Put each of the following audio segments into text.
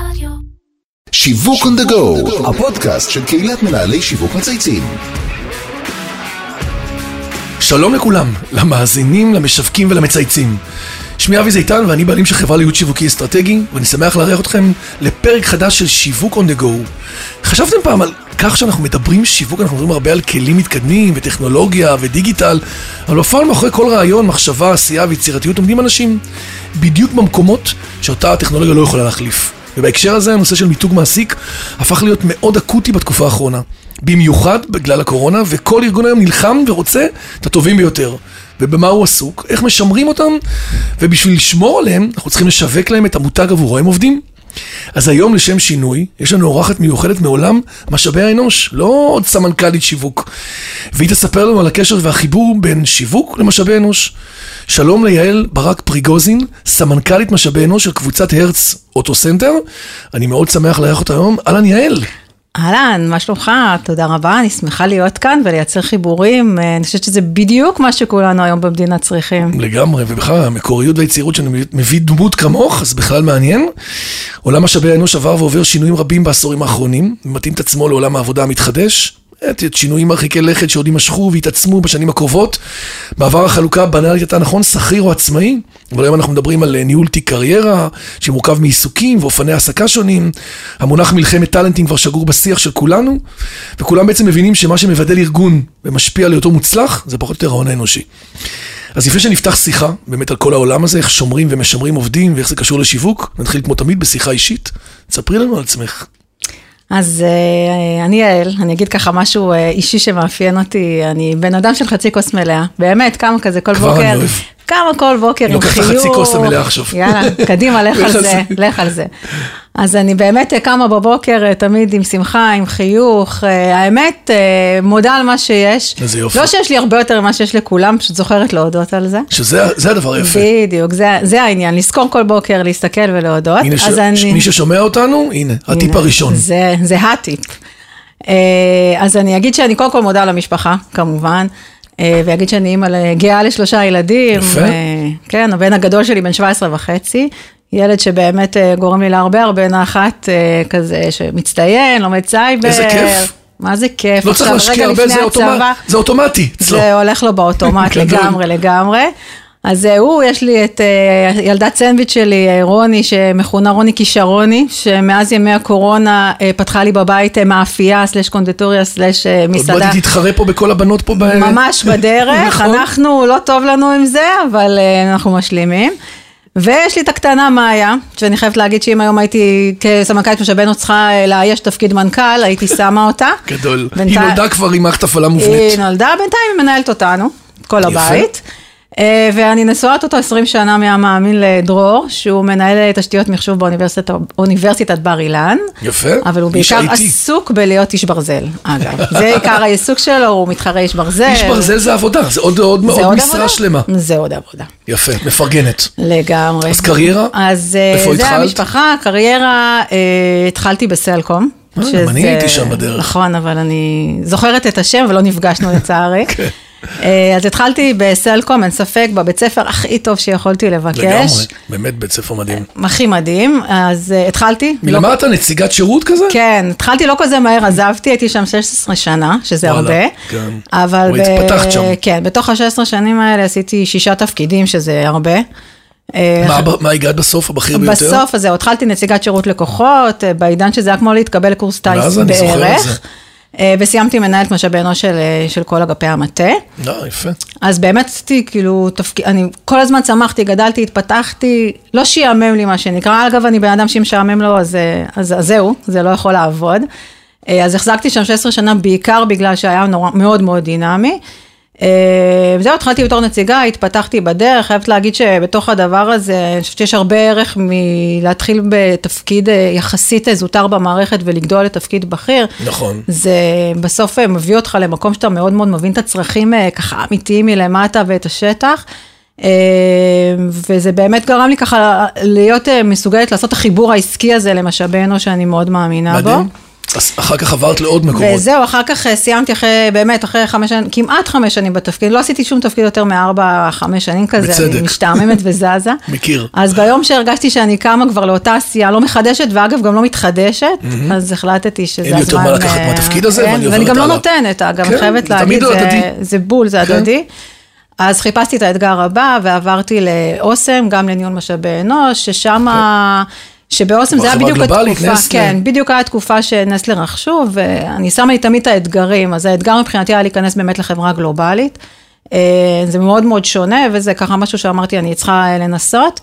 רדיו. שיווק on the go, הפודקאסט של קהילת מנהלי שיווק מצייצים. שלום לכולם, למאזינים, למשווקים ולמצייצים. שמי אבי זיתן ואני בעלים של חברה לייעוד שיווקי אסטרטגי, ואני שמח לארח אתכם לפרק חדש של שיווק on the go. חשבתם פעם על כך שאנחנו מדברים שיווק, אנחנו מדברים הרבה על כלים מתקדמים וטכנולוגיה ודיגיטל, אבל בפועל מאחורי כל רעיון, מחשבה, עשייה ויצירתיות עומדים אנשים בדיוק במקומות שאותה הטכנולוגיה לא יכולה להחליף. ובהקשר הזה הנושא של מיתוג מעסיק הפך להיות מאוד אקוטי בתקופה האחרונה. במיוחד בגלל הקורונה, וכל ארגון היום נלחם ורוצה את הטובים ביותר. ובמה הוא עסוק? איך משמרים אותם? ובשביל לשמור עליהם, אנחנו צריכים לשווק להם את המותג עבורו הם עובדים. אז היום לשם שינוי, יש לנו אורחת מיוחדת מעולם משאבי האנוש, לא עוד סמנכ"לית שיווק. והיא תספר לנו על הקשר והחיבור בין שיווק למשאבי אנוש. שלום ליעל ברק פריגוזין, סמנכ"לית משאבי אנוש של קבוצת הרץ אוטו סנטר. אני מאוד שמח לארח אותה היום. אהלן יעל. אהלן, מה שלומך? תודה רבה, אני שמחה להיות כאן ולייצר חיבורים. אה, אני חושבת שזה בדיוק מה שכולנו היום במדינה צריכים. לגמרי, ובכלל המקוריות והיצירתיות שאני מביא דמות כמוך, אז בכלל מעניין. עולם משאבי האנוש עבר ועובר שינויים רבים בעשורים האחרונים, ומתאים את עצמו לעולם העבודה המתחדש. עם שינויים מרחיקי לכת שעוד יימשכו ויתעצמו בשנים הקרובות. בעבר החלוקה הבנאלית הייתה נכון שכיר או עצמאי, אבל היום אנחנו מדברים על ניהול תיק קריירה, שמורכב מעיסוקים ואופני העסקה שונים. המונח מלחמת טאלנטים כבר שגור בשיח של כולנו, וכולם בעצם מבינים שמה שמבדל ארגון ומשפיע על היותו מוצלח, זה פחות או יותר ההון האנושי. אז לפני שנפתח שיחה, באמת על כל העולם הזה, איך שומרים ומשמרים עובדים ואיך זה קשור לשיווק, נתחיל כמו תמיד בשיחה אישית. תספרי לנו על עצמך. אז אה, אני יעל, אני אגיד ככה משהו אה, אישי שמאפיין אותי, אני בן אדם של חצי כוס מלאה, באמת, כמה כזה כל בוקר, כמה כל בוקר עם לוקח חיוך. החצי כוס המלאה עכשיו. יאללה, קדימה, לך על זה. לך על זה. אז אני באמת אה, קמה בבוקר אה, תמיד עם שמחה, עם חיוך, אה, האמת, מודה על מה שיש. איזה יופי. לא שיש לי הרבה יותר ממה שיש לכולם, פשוט זוכרת להודות על זה. שזה זה הדבר היפה. בדיוק, זה, זה העניין, לזכור כל בוקר, להסתכל ולהודות. הנה, ש... אני... מי ששומע אותנו, הנה, הטיפ הנה, הראשון. זה, זה הטיפ. אז אני אגיד שאני קודם כל מודה למשפחה, כמובן, אה, ואגיד שאני אימא גאה לשלושה ילדים. יפה. אה, כן, הבן הגדול שלי בן 17 וחצי. ילד שבאמת אה, גורם לי להרבה הרבה נחת, כזה שמצטיין, לומד סייבר. איזה כיף. מה זה כיף. לא צריך להשקיע הרבה, זה אוטומט- זה אוטומטי. זה הולך לו באוטומט. לגמרי, לגמרי. אז אה, הוא, יש לי את אה, ילדת סנדוויץ' שלי, אה, רוני, שמכונה רוני כישרוני, שמאז ימי הקורונה אה, פתחה לי בבית אה, מאפייה, סלש קונדיטוריה, סלש אה, עוד מעט מסעדה. היא תתחרה פה בכל הבנות פה. ב- ממש בדרך, נכון. אנחנו, לא טוב לנו עם זה, אבל אה, אנחנו משלימים. ויש לי את הקטנה מאיה, שאני חייבת להגיד שאם היום הייתי כסמנכ"לית משאבי אנוש צריכה אה, לאייש תפקיד מנכ"ל, הייתי שמה אותה. גדול. היא בינתיים- נולדה כבר עם מערכת הפעלה היא מובנית. נולדה, בינתיים היא מנהלת אותנו, כל יפה. הבית. אה, ואני נשואת אותו 20 שנה מהמאמין לדרור, שהוא מנהל תשתיות מחשוב באוניברסיטת בר אילן. יפה. אבל הוא בעיקר IT. עסוק בלהיות איש ברזל, אגב. זה עיקר העיסוק שלו, הוא מתחרה איש ברזל. איש ברזל זה עבודה, זה עוד- עוד זה עוד עוד משרה עבודה? שלמה. זה עוד עבודה. יפה, מפרגנת. לגמרי. אז קריירה? אז אה, איפה זה התחלת? המשפחה, קריירה, אה, התחלתי בסלקום. אה, גם שזה- אני הייתי שם בדרך. נכון, אבל אני זוכרת את השם ולא נפגשנו לצערי. כן. אה, אז התחלתי בסלקום, אין ספק, בבית ספר הכי טוב שיכולתי לבקש. לגמרי, באמת בית ספר מדהים. הכי מדהים, אז אה, התחלתי. לא- מלמדת נציגת שירות כזה? כן, התחלתי לא כזה מהר, עזבתי, הייתי שם 16 שנה, שזה וואלה, הרבה. כן. אבל... או התפתחת שם. כן, בתוך ה-16 שנים האלה עשיתי שישה תפקידים, שזה הרבה. אה, מה ב- מה הגעת בסוף, הבכיר ביותר? בסוף, אז זהו, התחלתי נציגת שירות לקוחות, אה, בעידן שזה היה כמו להתקבל לקורס טיס זה. בערך. אה, וסיימתי מנהלת משאבי אנוש של, אה, של כל אגפי המטה. לא, יפה. אז באמת עשיתי, כאילו, תפקיד, אני כל הזמן צמחתי, גדלתי, התפתחתי, לא שיאמם לי מה שנקרא, אגב, אני בן אדם שאם משעמם לו, אז, אה, אז, אז זהו, זה לא יכול לעבוד. אז החזקתי שם 16 שנה בעיקר בגלל שהיה נורא, מאוד מאוד דינמי. אה, וזהו, התחלתי בתור נציגה, התפתחתי בדרך, חייבת להגיד שבתוך הדבר הזה, אני חושבת שיש הרבה ערך מלהתחיל בתפקיד אה, יחסית זוטר במערכת ולגדול לתפקיד בכיר. נכון. זה בסוף אה, מביא אותך למקום שאתה מאוד מאוד מבין את הצרכים ככה אמיתיים מלמטה ואת השטח. וזה באמת גרם לי ככה להיות מסוגלת לעשות את החיבור העסקי הזה למשאבי אנוש שאני מאוד מאמינה בו. מדהים. אז אחר כך עברת לעוד מקומות. וזהו, אחר כך אה, סיימתי אחרי, באמת, אחרי חמש שנים, כמעט חמש שנים בתפקיד, לא עשיתי שום תפקיד יותר מארבע, חמש שנים כזה, בצדק. אני משתעממת וזזה. מכיר. אז ביום שהרגשתי שאני קמה כבר לאותה עשייה, לא מחדשת, ואגב, גם לא מתחדשת, אז החלטתי שזה אין הזמן... לי יותר מה לקחת אה, מהתפקיד הזה, כן, ואני גם לא. נותנת, אגב, כן, חייבת להגיד, תמיד זה-. זה בול, זה כן. הדדי. אז חיפשתי את האתגר הבא, ועברתי לאוסם, גם לניהול משאבי אנוש, ששם... שבאוסם זה היה בדיוק גלובלית, התקופה, נסטלה. כן, בדיוק היה התקופה שנסטלה רכשו, ואני שמה לי תמיד את האתגרים, אז האתגר מבחינתי היה להיכנס באמת לחברה גלובלית. אה, זה מאוד מאוד שונה, וזה ככה משהו שאמרתי, אני צריכה אה, לנסות.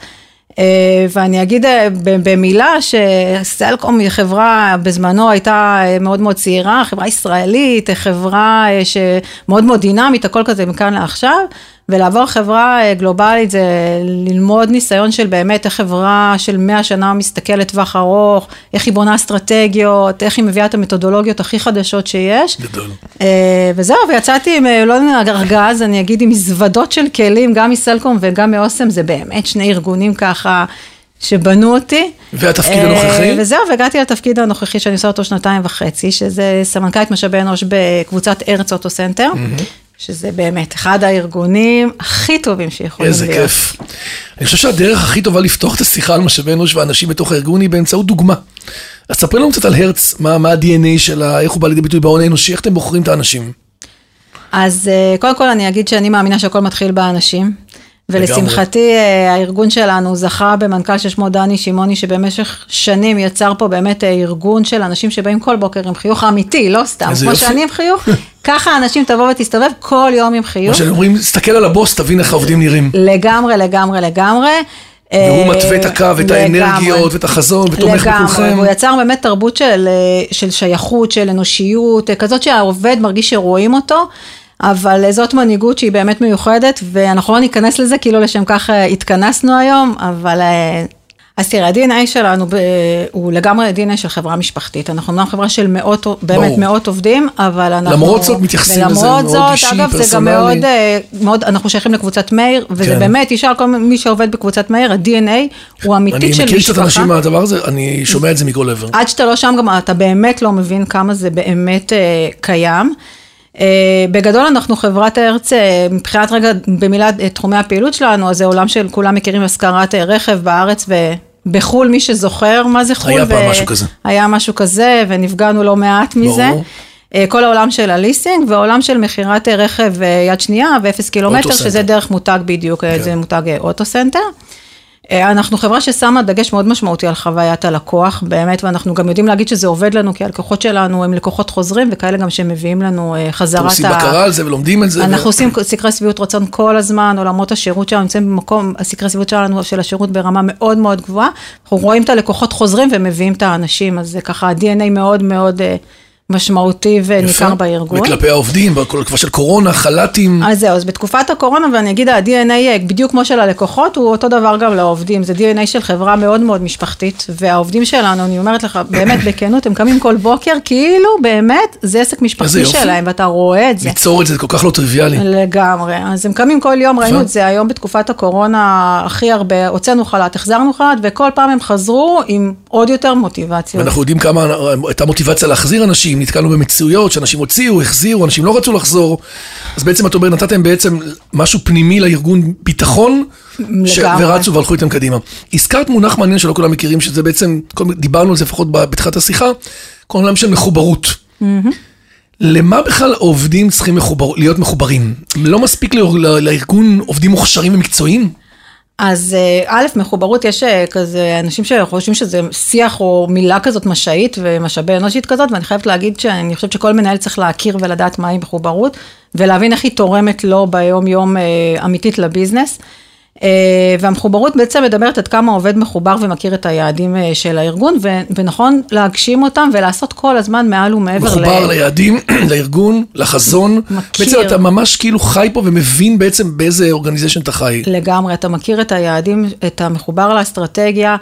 אה, ואני אגיד במילה שסלקום היא חברה, בזמנו הייתה מאוד מאוד צעירה, חברה ישראלית, חברה שמאוד מאוד דינמית, הכל כזה מכאן לעכשיו, ולעבור חברה אה, גלובלית זה ללמוד ניסיון של באמת איך חברה של 100 שנה מסתכלת לטווח ארוך, איך היא בונה אסטרטגיות, איך היא מביאה את המתודולוגיות הכי חדשות שיש. גדול. אה, וזהו, ויצאתי עם, אה, לא יודע, ארגז, אני אגיד, עם מזוודות של כלים, גם מסלקום וגם מאוסם, זה באמת שני ארגונים ככה שבנו אותי. והתפקיד הנוכחי? וזהו, והגעתי לתפקיד הנוכחי שאני עושה אותו שנתיים וחצי, שזה סמנכ"לית משאבי אנוש בקבוצת הרץ אוטו סנטר, שזה באמת אחד הארגונים הכי טובים שיכולים איזה להיות. כיף. אני חושב שהדרך הכי טובה לפתוח את השיחה על משאבי אנוש ואנשים בתוך הארגון היא באמצעות דוגמה. אז ספרי לנו קצת על הרץ, מה, מה ה-DNA שלה, איך הוא בא לידי ביטוי בהון האנושי, איך אתם בוחרים את האנשים. אז אה, קודם כל אני אגיד שאני מאמינה שהכל מתחיל באנשים. ולשמחתי אה, הארגון שלנו זכה במנכ"ל ששמו דני שמעוני שבמשך שנים יצר פה באמת אה, ארגון של אנשים שבאים כל בוקר עם חיוך אמיתי, לא סתם, כמו יופי. שאני עם חיוך, ככה אנשים תבוא ותסתובב כל יום עם חיוך. מה שאני אומרים, תסתכל על הבוס, תבין איך העובדים נראים. לגמרי, לגמרי, לגמרי. והוא אה, מתווה את הקו, את. האנרגיות, ואת החזון, ותומך לגמרי, בכולכם. והוא יצר באמת תרבות של, של שייכות, של אנושיות, כזאת שהעובד מרגיש שרואים אותו, אבל זאת מנהיגות שהיא באמת מיוחדת, ואנחנו לא ניכנס לזה, כאילו לשם כך אה, התכנסנו היום, אבל... אז תראה, ה-DNA שלנו הוא לגמרי DNA של חברה משפחתית. אנחנו אומנם חברה של מאות, באמת ברור. מאות עובדים, אבל אנחנו... למרות זאת מתייחסים לזה מאוד זאת, אישי, אגב, זה גם. מאוד, אה, מאוד, אנחנו שייכים לקבוצת מאיר, וזה כן. באמת, תשאל כל מי שעובד בקבוצת מאיר, ה-DNA הוא אני אמיתי של מכיר קצת משפחה. אנשים מהדבר הזה, אני שומע את זה מכל עבר. עד שאתה לא שם, גם אתה באמת לא מבין כמה זה באמת אה, קיים. אה, בגדול אנחנו חברת הרץ, אה, מבחינת רגע, במילה אה, תחומי הפעילות שלנו, אז זה עולם של כולם מכירים השכרת רכב בארץ ובחו"ל, מי שזוכר מה זה חו"ל. היה פעם משהו כזה. היה משהו כזה, ונפגענו לא מעט מזה. ברור. כל העולם של הליסינג והעולם של מכירת רכב יד שנייה ואפס קילומטר, שזה. דרך מותג בדיוק, כן. זה מותג אוטו סנטר. אה, אנחנו חברה ששמה דגש מאוד משמעותי על חוויית הלקוח, באמת, ואנחנו גם יודעים להגיד שזה עובד לנו, כי הלקוחות שלנו הם לקוחות חוזרים, וכאלה גם שמביאים לנו אה, אתם חזרת עושים בקרה על זה ולומדים את זה. אנחנו ו- עושים סקרי שביעות רצון כל הזמן, עולמות השירות שלנו נמצאים במקום, הסקרי שביעות שלנו של השירות ברמה מאוד מאוד גבוהה. אנחנו רואים את הלקוחות חוזרים ומביאים את האנשים, אז זה ככה ה-DNA מאוד מאוד אה, משמעותי וניכר יפה. בארגון. וכלפי העובדים, בכל התקופה של קורונה, חל"תים. אז זהו, אז בתקופת הקורונה, ואני אגיד, ה-DNA, בדיוק כמו של הלקוחות, הוא אותו דבר גם לעובדים. זה DNA של חברה מאוד מאוד משפחתית, והעובדים שלנו, אני אומרת לך, באמת, בכנות, הם קמים כל בוקר, כאילו, באמת, זה עסק משפחתי. שלהם, ואתה רואה את זה. ליצור את זה, זה כל כך לא טריוויאלי. לגמרי, אז הם קמים כל יום, ראינו את זה היום בתקופת הקורונה הכי הרבה, הוצאנו חל"ת, החזרנו חל"ת, וכל פעם הם חזרו עם עוד יותר מוטיבציות. ואנחנו יודעים כמה הייתה מוטיבציה להחזיר אנשים, נתקלנו במציאויות שאנשים הוציאו, החזירו, אנשים לא רצו לחזור. אז בעצם את אומרת, נתתם בעצם משהו פנימי לארגון ביטחון, ש-. ורצו והלכו איתם קדימה. הזכרת מונח מעניין שלא כולם מכירים, שזה בעצם, כל- דיברנו על זה לפחות בתחילת השיחה, כל עולם של מחוברות. למה בכלל העובדים צריכים מחובר, להיות מחוברים? לא מספיק לארגון עובדים מוכשרים ומקצועיים? אז אה, א', מחוברות, יש אה, כזה אנשים שחושבים שזה שיח או מילה כזאת משאית ומשאבי אנושית כזאת, ואני חייבת להגיד שאני חושבת שכל מנהל צריך להכיר ולדעת מהי מחוברות, ולהבין איך היא תורמת לו ביום יום אה, אמיתית לביזנס. אה, והמחוברות בעצם מדברת עד כמה עובד מחובר ומכיר את היעדים אה, של הארגון, ו- ונכון להגשים אותם ולעשות כל הזמן מעל ומעבר מחובר ליעדים, לארגון, לחזון. מכיר. בעצם אתה ממש כאילו חי פה ומבין בעצם באיזה אורגניזיישן אתה חי. לגמרי, אתה מכיר את היעדים, אתה מחובר לאסטרטגיה,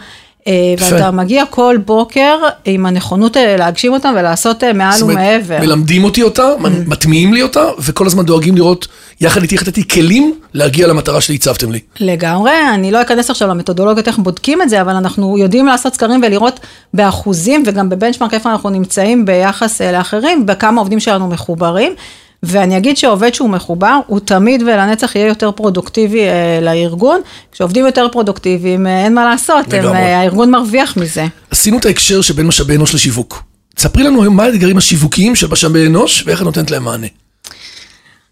אה. ואתה מגיע כל בוקר עם הנכונות להגשים אותם ולעשות מעל ומעבר. מלמדים אותי אותה, מטמיעים לי אותה, וכל הזמן דואגים לראות יחד איתי נתתי כלים להגיע למטרה שהצבתם לי. לגמרי, אני לא אכנס עכשיו למתודולוגיות איך בודקים את זה, אבל אנחנו יודעים לעשות סקרים ולראות באחוזים וגם בבנצ'מארק איפה אנחנו נמצאים ביחס אה, לאחרים, בכמה עובדים שלנו מחוברים. ואני אגיד שעובד שהוא מחובר, הוא תמיד ולנצח יהיה יותר פרודוקטיבי אה, לארגון. כשעובדים יותר פרודוקטיביים, אה, אין מה לעשות, הם. אה, הארגון מרוויח מזה. עשינו את ההקשר שבין משאבי אנוש לשיווק. ספרי לנו היום מה האתגרים השיווקיים של משאבי אנוש ואיך את נותנת להם מענה.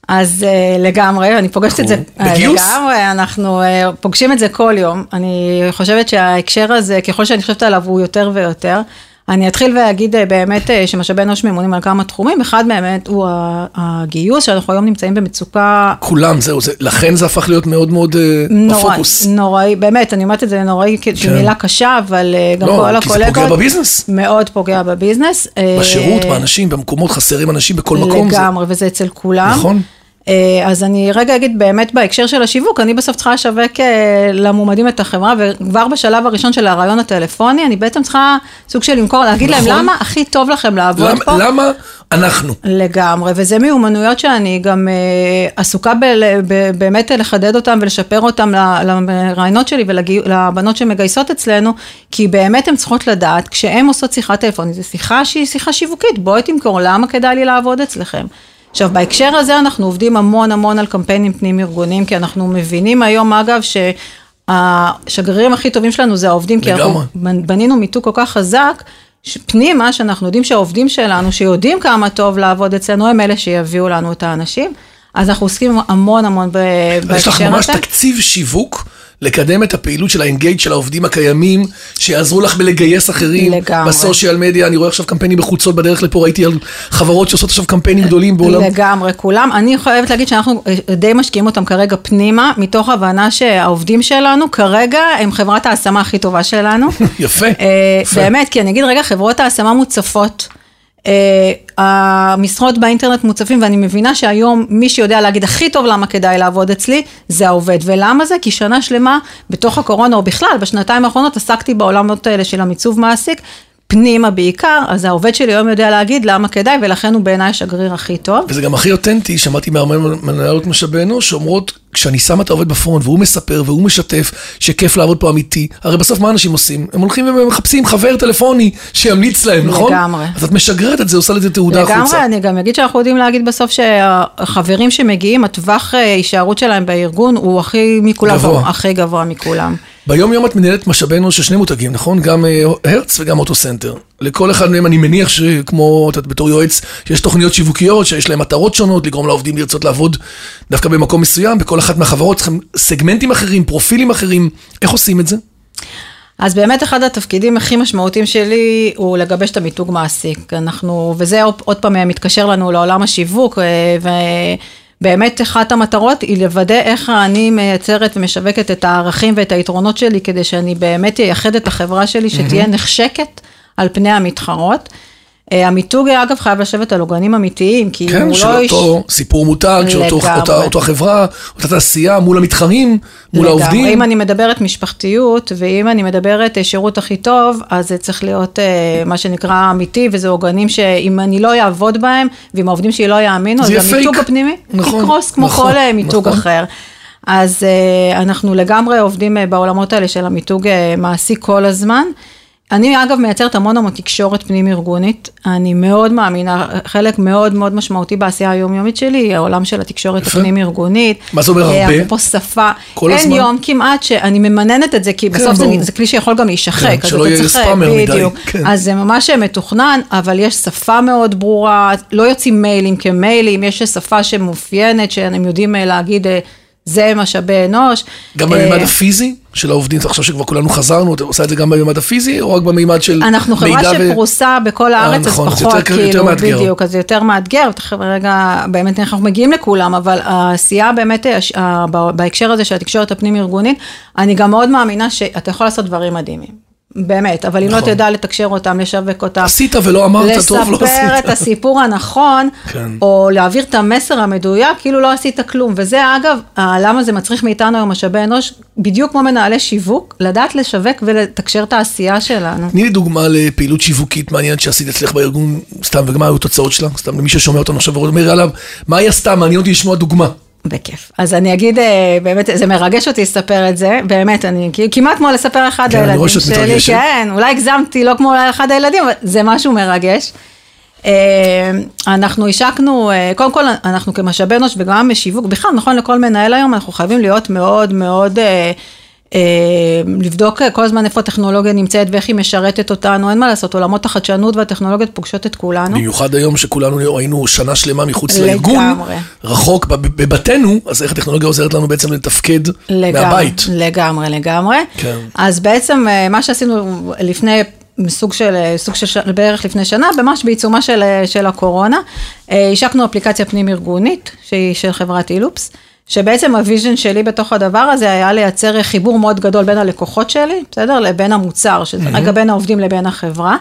אז uh, לגמרי, אני פוגשת את זה. בגיוס? לגמרי, אנחנו uh, פוגשים את זה כל יום. אני חושבת שההקשר הזה, ככל שאני חושבת עליו, הוא יותר ויותר. אני אתחיל ואגיד uh, באמת uh, שמשאבי אנוש ממונים על כמה תחומים, אחד באמת הוא הגיוס, שאנחנו היום נמצאים במצוקה כולם, זהו, זה, לכן זה הפך להיות מאוד מאוד אה, נורא, בפוקוס. נוראי, באמת, אני אומרת את זה נוראי כמילה קשה, אבל uh, גם לא, כל כי זה פוגע הקולגות, בביזנס. מאוד פוגע בביזנס. בשירות, באנשים, במקומות, חסרים אנשים בכל מקום. זה- לגמרי, וזה אצל כולם. נכון. אה, אז אני רגע אגיד באמת בהקשר של השיווק, אני בסוף צריכה לשווק אה, למועמדים את החברה, וכבר בשלב הראשון של הרעיון הטלפוני, אני בעצם צריכה סוג של למכור, להגיד להם נכון. למה הכי טוב לכם לעבוד למה- פה. למה אנחנו? לגמרי, וזה מיומנויות שאני גם אה, עסוקה ב, ב, באמת לחדד אותם ולשפר אותם לרעיונות שלי ולבנות שמגייסות אצלנו, כי באמת הן צריכות לדעת, כשהן עושות שיחה טלפונית, זו שיחה שהיא שיחה שיווקית, בואי תמכור, למה כדאי לי לעבוד אצלכם? עכשיו, בהקשר הזה אנחנו עובדים המון המון על קמפיינים פנים ארגוניים, כי אנחנו מבינים היום, אגב, שהשגרירים הכי טובים שלנו זה העובדים, כי אנחנו. בנינו מיתוג כל כך חזק, ש- פנימה, שאנחנו יודעים שהעובדים שלנו, שיודעים כמה טוב לעבוד אצלנו, הם אלה שיביאו לנו את האנשים. אז אנחנו עוסקים המון המון ב- אז יש לך בהקשר ממש הזה. תקציב שיווק לקדם את הפעילות של האנגייג' של העובדים הקיימים, שיעזרו לך בלגייס אחרים. לגמרי. בסושיאל מדיה, אני רואה עכשיו קמפיינים בחוצות בדרך לפה, ראיתי על חברות שעושות עכשיו קמפיינים גדולים בעולם. לגמרי, כולם. אני חייבת להגיד שאנחנו אה, די משקיעים אותם כרגע פנימה, מתוך הבנה שהעובדים שלנו כרגע הם חברת ההשמה הכי טובה שלנו. יפה. אה, יפה. באמת, כי אני אגיד רגע, חברות ההשמה מוצפות. אה, המשרות באינטרנט מוצפים, ואני מבינה שהיום מי שיודע להגיד הכי טוב למה כדאי לעבוד אצלי, זה העובד. ולמה זה? כי שנה שלמה, בתוך הקורונה, או בכלל, בשנתיים האחרונות עסקתי בעולמות האלה של המיצוב מעסיק, פנימה בעיקר, אז העובד שלי היום יודע להגיד למה כדאי, ולכן הוא בעיניי השגריר הכי טוב. וזה גם הכי אותנטי, שמעתי מהרבה מנהלות משאבי אנוש, שאומרות, כשאני שם את העובד בפרונט והוא מספר והוא משתף שכיף לעבוד פה אמיתי, הרי בסוף מה אנשים עושים? הם הולכים ומחפשים חבר טלפוני שימליץ להם, נכון? לגמרי. אז את משגרת את זה, עושה לזה תעודה החוצה. לגמרי, אני גם אגיד שאנחנו יודעים להגיד בסוף שהחברים שמגיעים, הטווח אה, הישארות שלהם בארגון הוא הכי מכולם, גבוה. הכי גבוה מכולם. ביום יום את מנהלת משאבי אנוש של שני מותגים, נכון? גם אה, הרץ וגם אוטו סנטר. לכל אחד מהם אני מניח שכמו, את בתור יועץ, שיש תוכניות שיווקיות, שיש להם מטרות שונות, לגרום לעובדים לרצות לעבוד דווקא במקום מסוים, בכל אחת מהחברות צריכים סגמנטים אחרים, פרופילים אחרים. איך עושים את זה? אז באמת אחד התפקידים הכי משמעותיים שלי הוא לגבש את המיתוג מעסיק. אנחנו, וזה עוד, פעם מתקשר לנו לעולם השיווק, אה, ובאמת אחת המטרות היא לוודא איך אני מייצרת ומשווקת את הערכים ואת היתרונות שלי, כדי שאני באמת אייחד את החברה שלי, שתהיה נחשקת על פני המתחרות. אה, המיתוג אגב חייב לשבת על עוגנים אמיתיים, כי כן, הוא של לא... איש- אותו סיפור מותג, של אותו, לגמרי. אותה, אותה חברה, אותה תעשייה, מול המתחרים, מול לגמרי. העובדים. אם אני מדברת משפחתיות, ואם אני מדברת אה, שירות הכי טוב, אז זה צריך להיות אה, מה שנקרא אמיתי, וזה עוגנים שאם אני לא אעבוד בהם, ואם העובדים שלי לא יאמינו, אז המיתוג. הפנימי נכון, יקרוס כמו נכון, כל מיתוג נכון. אחר. אז אנחנו לגמרי עובדים בעולמות האלה של המיתוג מעשי כל הזמן. אני אגב מייצרת המון המון תקשורת פנים ארגונית, אני מאוד מאמינה, חלק מאוד מאוד משמעותי בעשייה היומיומית שלי, העולם של התקשורת. הפנים ארגונית. מה זה אומר הרבה? אפרופו שפה, כל אין הזמן? יום כמעט שאני ממננת את זה, כי בסוף זה. זה כלי שיכול גם להישחק. כן, אז שלא יהיה ספאמר מדי, בדיוק. כן. אז זה ממש מתוכנן, אבל יש שפה מאוד ברורה, לא יוצאים מיילים כמיילים, יש שפה שמאופיינת, שהם יודעים אה, להגיד, אה, זה משאבי אנוש. גם אה, במימד הפיזי של העובדים, עכשיו שכבר כולנו חזרנו, אתה עושה את זה גם במימד הפיזי, או רק במימד של אנחנו חברה מידע ו- שפרוסה בכל הארץ, אז נכון, פחות, כאילו. בדיוק, אז זה יותר מאתגר, רגע, באמת אנחנו מגיעים לכולם, אבל העשייה באמת, הש- ה- ב- בהקשר הזה של התקשורת הפנים-ארגונית, אני גם מאוד מאמינה שאתה יכול לעשות דברים מדהימים. באמת, אבל אם לא נכון. תדע לתקשר אותם, לשווק אותם, עשית ולא אמרת, טוב, לא עשית. לספר את הסיפור הנכון, כן. או להעביר את המסר המדויק, כאילו לא עשית כלום. וזה אגב, למה זה מצריך מאיתנו היום משאבי אנוש, בדיוק כמו מנהלי שיווק, לדעת לשווק ולתקשר את העשייה שלנו. תני לי דוגמה לפעילות שיווקית מעניינת שעשית אצלך בארגון, סתם, ומה היו התוצאות שלה? סתם, למי ששומע אותנו עכשיו ואומר עליו, מה היא עשתה? מעניין אותי לשמוע דוגמה. בכיף. אז אני אגיד, אה, באמת, זה מרגש אותי לספר את זה, באמת, אני כמעט כמו לספר אחד כן, הילדים שלי, מתרגשת. כן, אולי הגזמתי, לא כמו אחד הילדים, אבל זה משהו מרגש. אה, אנחנו השקנו, אה, קודם כל אנחנו כמשאבי אנוש וגם בשיווק, בכלל נכון לכל מנהל היום, אנחנו חייבים להיות מאוד מאוד, לבדוק כל הזמן איפה הטכנולוגיה נמצאת ואיך היא משרתת אותנו, אין מה לעשות, עולמות החדשנות והטכנולוגיות פוגשות את כולנו. במיוחד היום שכולנו היינו שנה שלמה מחוץ לגמרי. לארגון, רחוק בב- בבתינו, אז איך הטכנולוגיה עוזרת לנו בעצם לתפקד לגמרי, מהבית. לגמרי, לגמרי. כן. אז בעצם אה, מה שעשינו לפני, סוג של, סוג של, ש- בערך לפני שנה, ממש בעיצומה של, אה, של הקורונה, אה, השקנו אפליקציה פנים ארגונית, שהיא של חברת אילופס. שבעצם ה vision שלי בתוך הדבר הזה היה לייצר חיבור מאוד גדול בין הלקוחות שלי, בסדר? לבין המוצר, שזה אממ. רגע בין העובדים לבין החברה.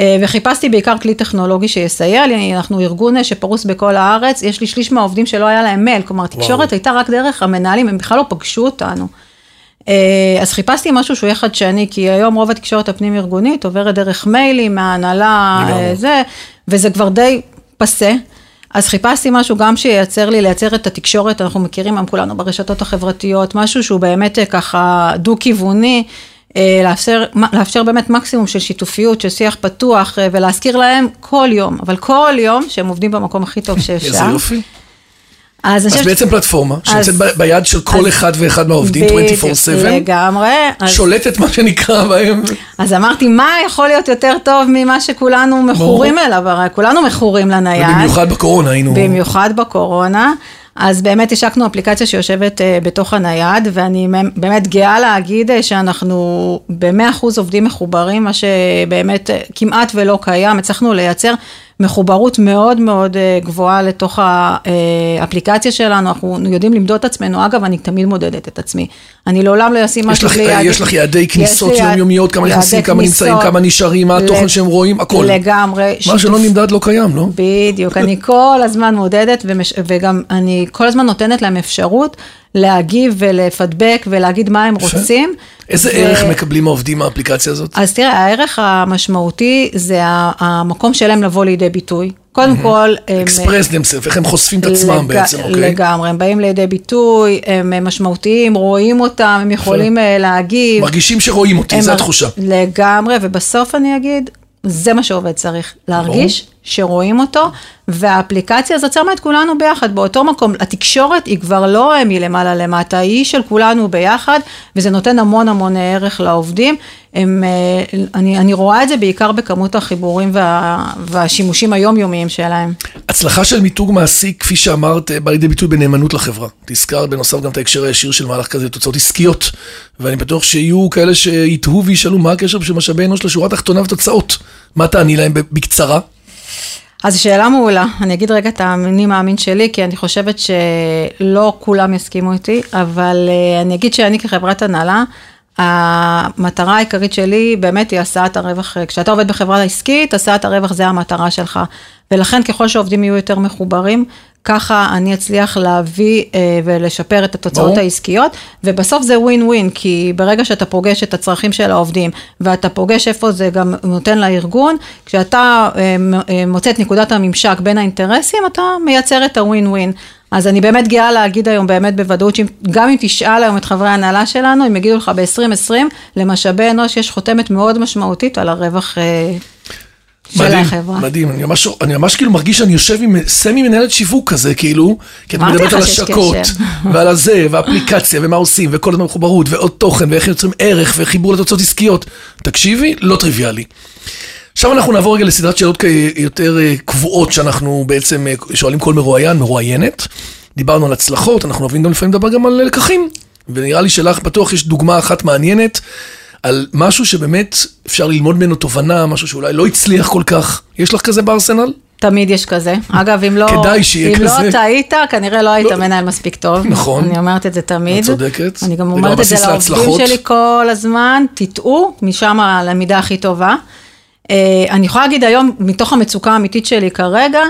אה, וחיפשתי בעיקר כלי טכנולוגי שיסייע לי, אנחנו ארגון אה, שפרוס בכל הארץ, יש לי שליש מהעובדים שלא היה להם מייל, כלומר תקשורת הייתה רק דרך המנהלים, הם בכלל לא פגשו אותנו. אה, אז חיפשתי משהו שהוא יהיה חדשני, כי היום רוב התקשורת הפנים ארגונית עוברת דרך מיילים, מההנהלה, זה, וזה כבר די פסה. אז חיפשתי משהו גם שייצר לי, לייצר את התקשורת, אנחנו מכירים היום כולנו ברשתות החברתיות, משהו שהוא באמת אה, ככה דו-כיווני, אה, לאפשר, לאפשר באמת מקסימום של שיתופיות, של שיח פתוח, אה, ולהזכיר להם כל יום, אבל כל יום שהם עובדים במקום הכי טוב שאפשר. איזה יופי. אז, אז בעצם פלטפורמה אז- שנמצאת ב- ביד של כל אז- אחד ואחד מהעובדים בדיוק, 24/7, לגמרי. אז- שולטת מה שנקרא בהם. אז אמרתי, מה יכול להיות יותר טוב ממה שכולנו מכורים אליו? הרי כולנו מכורים לנייד. ובמיוחד בקורונה היינו... במיוחד בקורונה. אז באמת השקנו אפליקציה שיושבת uh, בתוך הנייד, ואני באמת גאה להגיד אה, שאנחנו ב-100% עובדים מחוברים, מה שבאמת אה, כמעט ולא קיים, הצלחנו לייצר מחוברות מאוד מאוד אה, גבוהה לתוך האפליקציה שלנו, אנחנו יודעים למדוד את עצמנו, אגב, אני תמיד מודדת את עצמי, אני לעולם לא אשים משהו בלי יעדים. יש לך יעדי כניסות יומיומיות, כמה נכנסים, כמה נמצאים. כמה נשארים, מה התוכן שהם רואים, הכל. לגמרי. מה שלא נמדד לא קיים, לא? בדיוק, אני כל הזמן מודדת. וגם אני כל הזמן נותנת להם אפשרות להגיב ולפדבק ולהגיד מה הם רוצים. איזה ערך מקבלים העובדים מהאפליקציה הזאת? אז תראה, הערך המשמעותי זה המקום שלהם לבוא לידי ביטוי. קודם כל. אקספרס דמסלף, איך הם חושפים את עצמם בעצם, אוקיי? לגמרי, הם באים לידי ביטוי, הם אה, משמעותיים, רואים אותם, הם יכולים אה, להגיב. מרגישים שרואים אותי, זו התחושה. לגמרי, ובסוף אני אגיד, זה מה שעובד צריך, להרגיש שרואים אותו, והאפליקציה הזאת שמה את כולנו ביחד באותו מקום. התקשורת היא כבר לא אה, מלמעלה למטה, היא של כולנו ביחד, וזה נותן המון המון ערך לעובדים. הם, אה, אני, אני רואה את זה בעיקר בכמות החיבורים וה, והשימושים היומיומיים שלהם. הצלחה של מיתוג מעסיק, כפי שאמרת, בא לידי ביטוי בנאמנות לחברה. תזכרת בנוסף גם את ההקשר הישיר של מהלך כזה, תוצאות עסקיות. ואני בטוח שיהיו כאלה שיתהו וישאלו מה הקשר של משאבי אנוש לשורה התחתונה ותוצאות. מה תעני להם בקצרה? אז שאלה מעולה, אני אגיד רגע את האני מאמין שלי, כי אני חושבת שלא כולם יסכימו איתי, אבל אה, אני אגיד שאני כחברת הנהלה, המטרה העיקרית שלי באמת היא השאת הרווח, כשאתה עובד בחברה עסקית, השאת הרווח זה המטרה שלך, ולכן ככל שהעובדים יהיו יותר מחוברים, ככה אני אצליח להביא אה, ולשפר את התוצאות ברור. העסקיות, ובסוף זה ווין ווין, כי ברגע שאתה פוגש את הצרכים של העובדים, ואתה פוגש איפה זה גם נותן לארגון, כשאתה אה, אה, מוצא את נקודת הממשק בין האינטרסים, אתה מייצר את הווין ווין. אז אני באמת גאה להגיד היום באמת בוודאות, שגם אם תשאל היום את חברי ההנהלה שלנו, הם יגידו לך ב-2020, למשאבי אנוש יש חותמת מאוד משמעותית על הרווח אה, של מדהים, החברה. מדהים, אני ממש, אני ממש כאילו מרגיש שאני יושב עם סמי מנהלת שיווק כזה, כאילו, כי את מדברת על השקות. ועל הזה, ואפליקציה, ומה עושים, וכל הזמן מחוברות, ועוד תוכן, ואיך יוצרים ערך, וחיבור לתוצאות עסקיות. תקשיבי, לא טריוויאלי. עכשיו אנחנו נעבור רגע לסדרת שאלות יותר אה, קבועות, שאנחנו בעצם אה, שואלים כל מרואיין, מרואיינת. דיברנו על הצלחות, אנחנו אוהבים גם לפעמים לדבר גם על לקחים. ונראה לי שלך בטוח יש דוגמה אחת מעניינת, על משהו שבאמת אפשר ללמוד ממנו תובנה, משהו שאולי לא הצליח כל כך. יש לך כזה בארסנל? תמיד יש כזה. אגב, אם לא, כדאי שיהיה אם כזה. לא טעית, כנראה לא היית לא. מנהל מספיק טוב. נכון. אני אומרת את זה תמיד. את צודקת. אני גם אומרת את זה לעובדים. שלי כל הזמן, תטעו, משם הלמידה הכי טובה. אה, אני יכולה להגיד היום, מתוך המצוקה האמיתית שלי כרגע,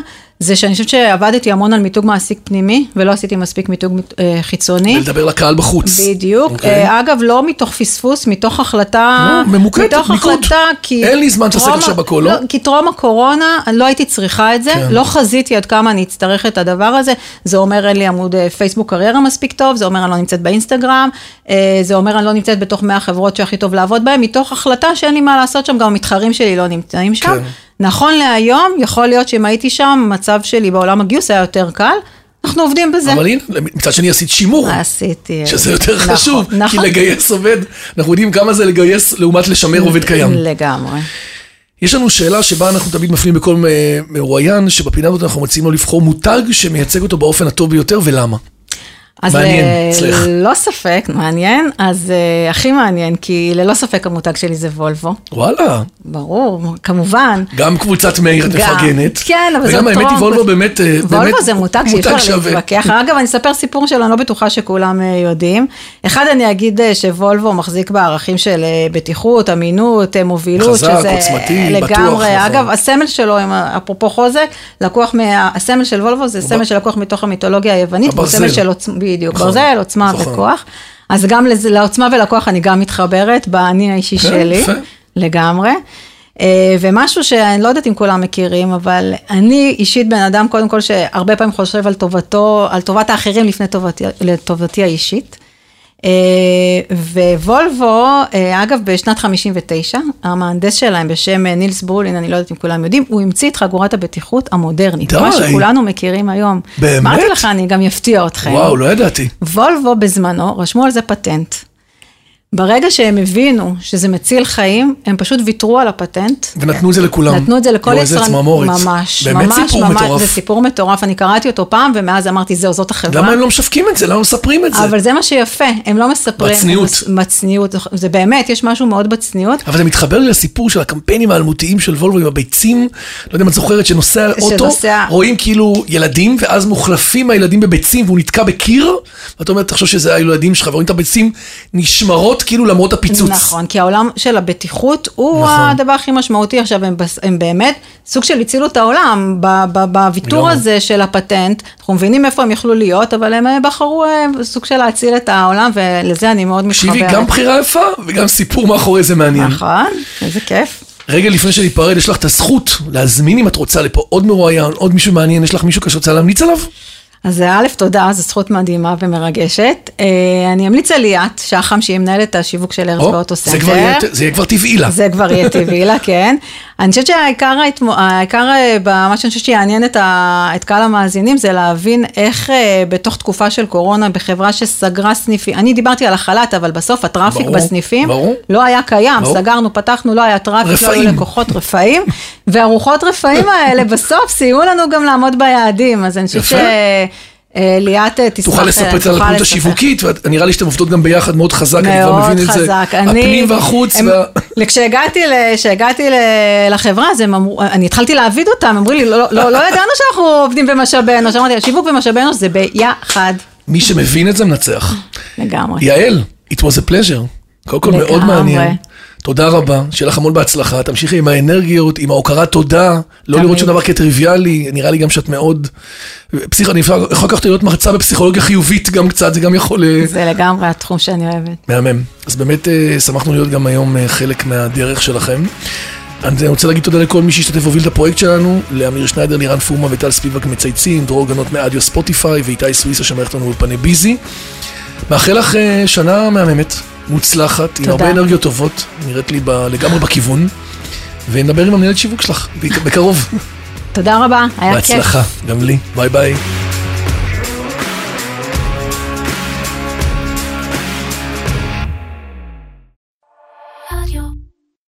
זה שאני חושבת שעבדתי המון על מיתוג מעסיק פנימי, ולא עשיתי מספיק מיתוג אה, חיצוני. ולדבר לקהל בחוץ. בדיוק. אוקיי. אה, אגב, לא מתוך פספוס, מתוך החלטה... לא, ממוקדת, מתוך מיקוד. החלטה, כי... אין לי זמן להתעסק טרום- עכשיו בכל, לא? כי טרום הקורונה, לא הייתי צריכה את זה, כן. לא חזיתי עד כמה אני אצטרך את הדבר הזה. זה אומר אין לי עמוד אה, פייסבוק קריירה מספיק טוב, זה אומר אני לא נמצאת באינסטגרם, אה, זה אומר אני לא נמצאת בתוך 100 חברות שהכי טוב לעבוד בהן, מתוך החלטה שאין לי מה לעשות שם, גם המתחרים שלי לא נמצאים שם. כן. נכון להיום, יכול להיות שאם הייתי שם, המצב שלי בעולם הגיוס היה יותר קל. אנחנו עובדים בזה. אבל הנה, מצד שני עשית שימור. עשיתי. שזה יותר נכון, חשוב, כי נכון. לגייס עובד, אנחנו יודעים כמה זה לגייס לעומת לשמר עובד קיים. לגמרי. יש לנו שאלה שבה אנחנו תמיד מפנים בכל אה, מרואיין, שבפינה הזאת אנחנו מציעים לו לבחור מותג שמייצג אותו באופן הטוב ביותר, ולמה? אז מעניין, אה, אצלך. לא ספק, מעניין, אז אה, הכי מעניין, כי ללא ספק המותג שלי זה וולבו, וואלה, ברור, כמובן. גם קבוצת מאיר את מפרגנת. כן, אבל זה וגם האמת היא. וולבו באמת, אה, באמת וולבו זה מותג שאי אפשר. להתווכח. אגב, אני אספר סיפור שלו, אני לא בטוחה שכולם יודעים. אחד, אני אגיד שוולבו מחזיק בערכים של בטיחות, אמינות, מובילות. חזק, שזה עוצמתי, בטוח, לגמרי. נכון. אגב, הסמל שלו, אפרופו חוזק, לקוח מה... הסמל של וולבו זה סמל שלקוח מתוך המיתולוגיה היוונית. הוא. סמל של בדיוק, נכון, ברזל, עוצמה נכון. וכוח. אז גם לזה- לעוצמה ולכוח אני גם מתחברת, באני האישי כן, שלי. יפה. לגמרי. אה, ומשהו שאני לא יודעת אם כולם מכירים, אבל אני אישית בן אדם, קודם כל, שהרבה פעמים חושב על טובתו, על טובת האחרים לפני טובתי, לטובתי האישית. אה, ווולבו, אה, אגב, בשנת 59, המהנדס שלהם בשם אה, נילס ברולין, אני לא יודעת אם כולם יודעים, הוא המציא את חגורת הבטיחות המודרנית. די. מה שכולנו מכירים היום. באמת? אמרתי לך, אני גם אפתיע אתכם. וואו, לא ידעתי. וולבו בזמנו, רשמו על זה פטנט. ברגע שהם הבינו שזה מציל חיים, הם פשוט ויתרו על הפטנט. ונתנו את זה לכולם. נתנו את זה לכל איזה יצרן. ממש, באמת ממש, סיפור ממש, מטורף. זה סיפור מטורף, אני קראתי אותו פעם, ומאז אמרתי, זהו, זאת החברה. למה הם לא משווקים את זה? למה מספרים את זה? אבל זה מה שיפה, הם לא מספרים. בצניעות. הם בצניעות, זה באמת, יש משהו מאוד בצניעות. אבל זה מתחבר לי לסיפור של הקמפיינים האלמותיים של וולבו עם הביצים, לא יודע אם את זוכרת, שנוסע אוטו, שנוסע- רואים כאילו ילדים, ואז מוחלפים הילדים בביצים והוא נתקע בקיר, ואתה אומר, תחשוב שזה הילדים שלך, ורואים את הביצים נשמרות כאילו למרות הפיצוץ. נכון, כי העולם של הבטיחות הוא נכון. הדבר הכי משמעותי עכשיו, הם, הם באמת סוג של הצילו את העולם בוויתור לגמרי. הזה של הפטנט, אנחנו מבינים איפה הם יכלו להיות, אבל הם אה, בחרו אה, סוג של להציל את העולם, ולזה אני מאוד מתחברת. תקשיבי, גם בחירה יפה וגם סיפור מאחורי זה מעניין. נכון, איזה כיף. רגע לפני שניפרד, יש לך את הזכות להזמין אם את רוצה לפה עוד מרואיין, עוד מישהו מעניין, יש לך מישהו שרוצה להמליץ עליו? אז א', תודה, זו זכות מדהימה ומרגשת. אה, אני אמליץ על ליאת שחם, שהיא מנהלת השיווק של הרץ או, באוטו זה סנטר. זה יהיה כבר טבעי לה. זה כבר יהיה טבעי לה, כן. אני חושבת שהעיקר, העיקר אה, במה שאני חושבת שיעניין את, ה, את קהל המאזינים, זה להבין איך אה, בתוך תקופה של קורונה, בחברה שסגרה סניפים, אני דיברתי על החל"ת, אבל בסוף ה traffic ברור, בסניפים ברור. לא היה קיים, ברור. סגרנו, פתחנו, לא היה traffic, לא היו רפאים. לקוחות רפאים, והרוחות רפאים האלה בסוף סייעו לנו גם לעמוד ביעדים, אז אני חושבת. ש... אה, ליאת אה, תשמח, תוכל לספר את זה על הפעילות לספר. השיווקית, ונראה לי שאתם עובדות גם ביחד מאוד חזק, אני כבר מבין את זה. הפנים והחוץ. כשהגעתי, ל- כשהגעתי ל- לחברה, אני התחלתי להעביד אותם, אמרו לי, לא, לא, לא ידענו שאנחנו עובדים במשאבי אנוש, אמרתי, השיווק ומשאבי אנוש זה ביחד, מי שמבין את זה מנצח. לגמרי. יעל, it was a pleasure. קודם כל מאוד. מעניין. תודה רבה, שיהיה לך המון בהצלחה, תמשיכי עם האנרגיות, עם ההוקרת תודה, לא. לראות שום דבר כטריוויאלי, נראה לי גם שאת מאוד... פסיכ... אני יכול לקחת להיות מרצה בפסיכולוגיה חיובית גם קצת, זה גם יכול... אה, זה לגמרי התחום שאני אוהבת. מהמם. אז באמת אה, שמחנו להיות גם היום אה, חלק מהדרך שלכם. אני רוצה להגיד תודה לכל מי שהשתתף והוביל את הפרויקט שלנו, לאמיר שניידר, לירן פורמה וטל ספיבק מצייצים, דרור גנות מאדיו ספוטיפיי ואיתי סוויסה שמערכת לנו בפני ביזי. מאחל לך שנה מהממת, מוצלחת, עם. הרבה אנרגיות טובות, נראית לי ב, לגמרי בכיוון, ונדבר עם המנהלת שיווק שלך בק- בקרוב. תודה רבה, היה כיף. בהצלחה, גם לי, ביי ביי.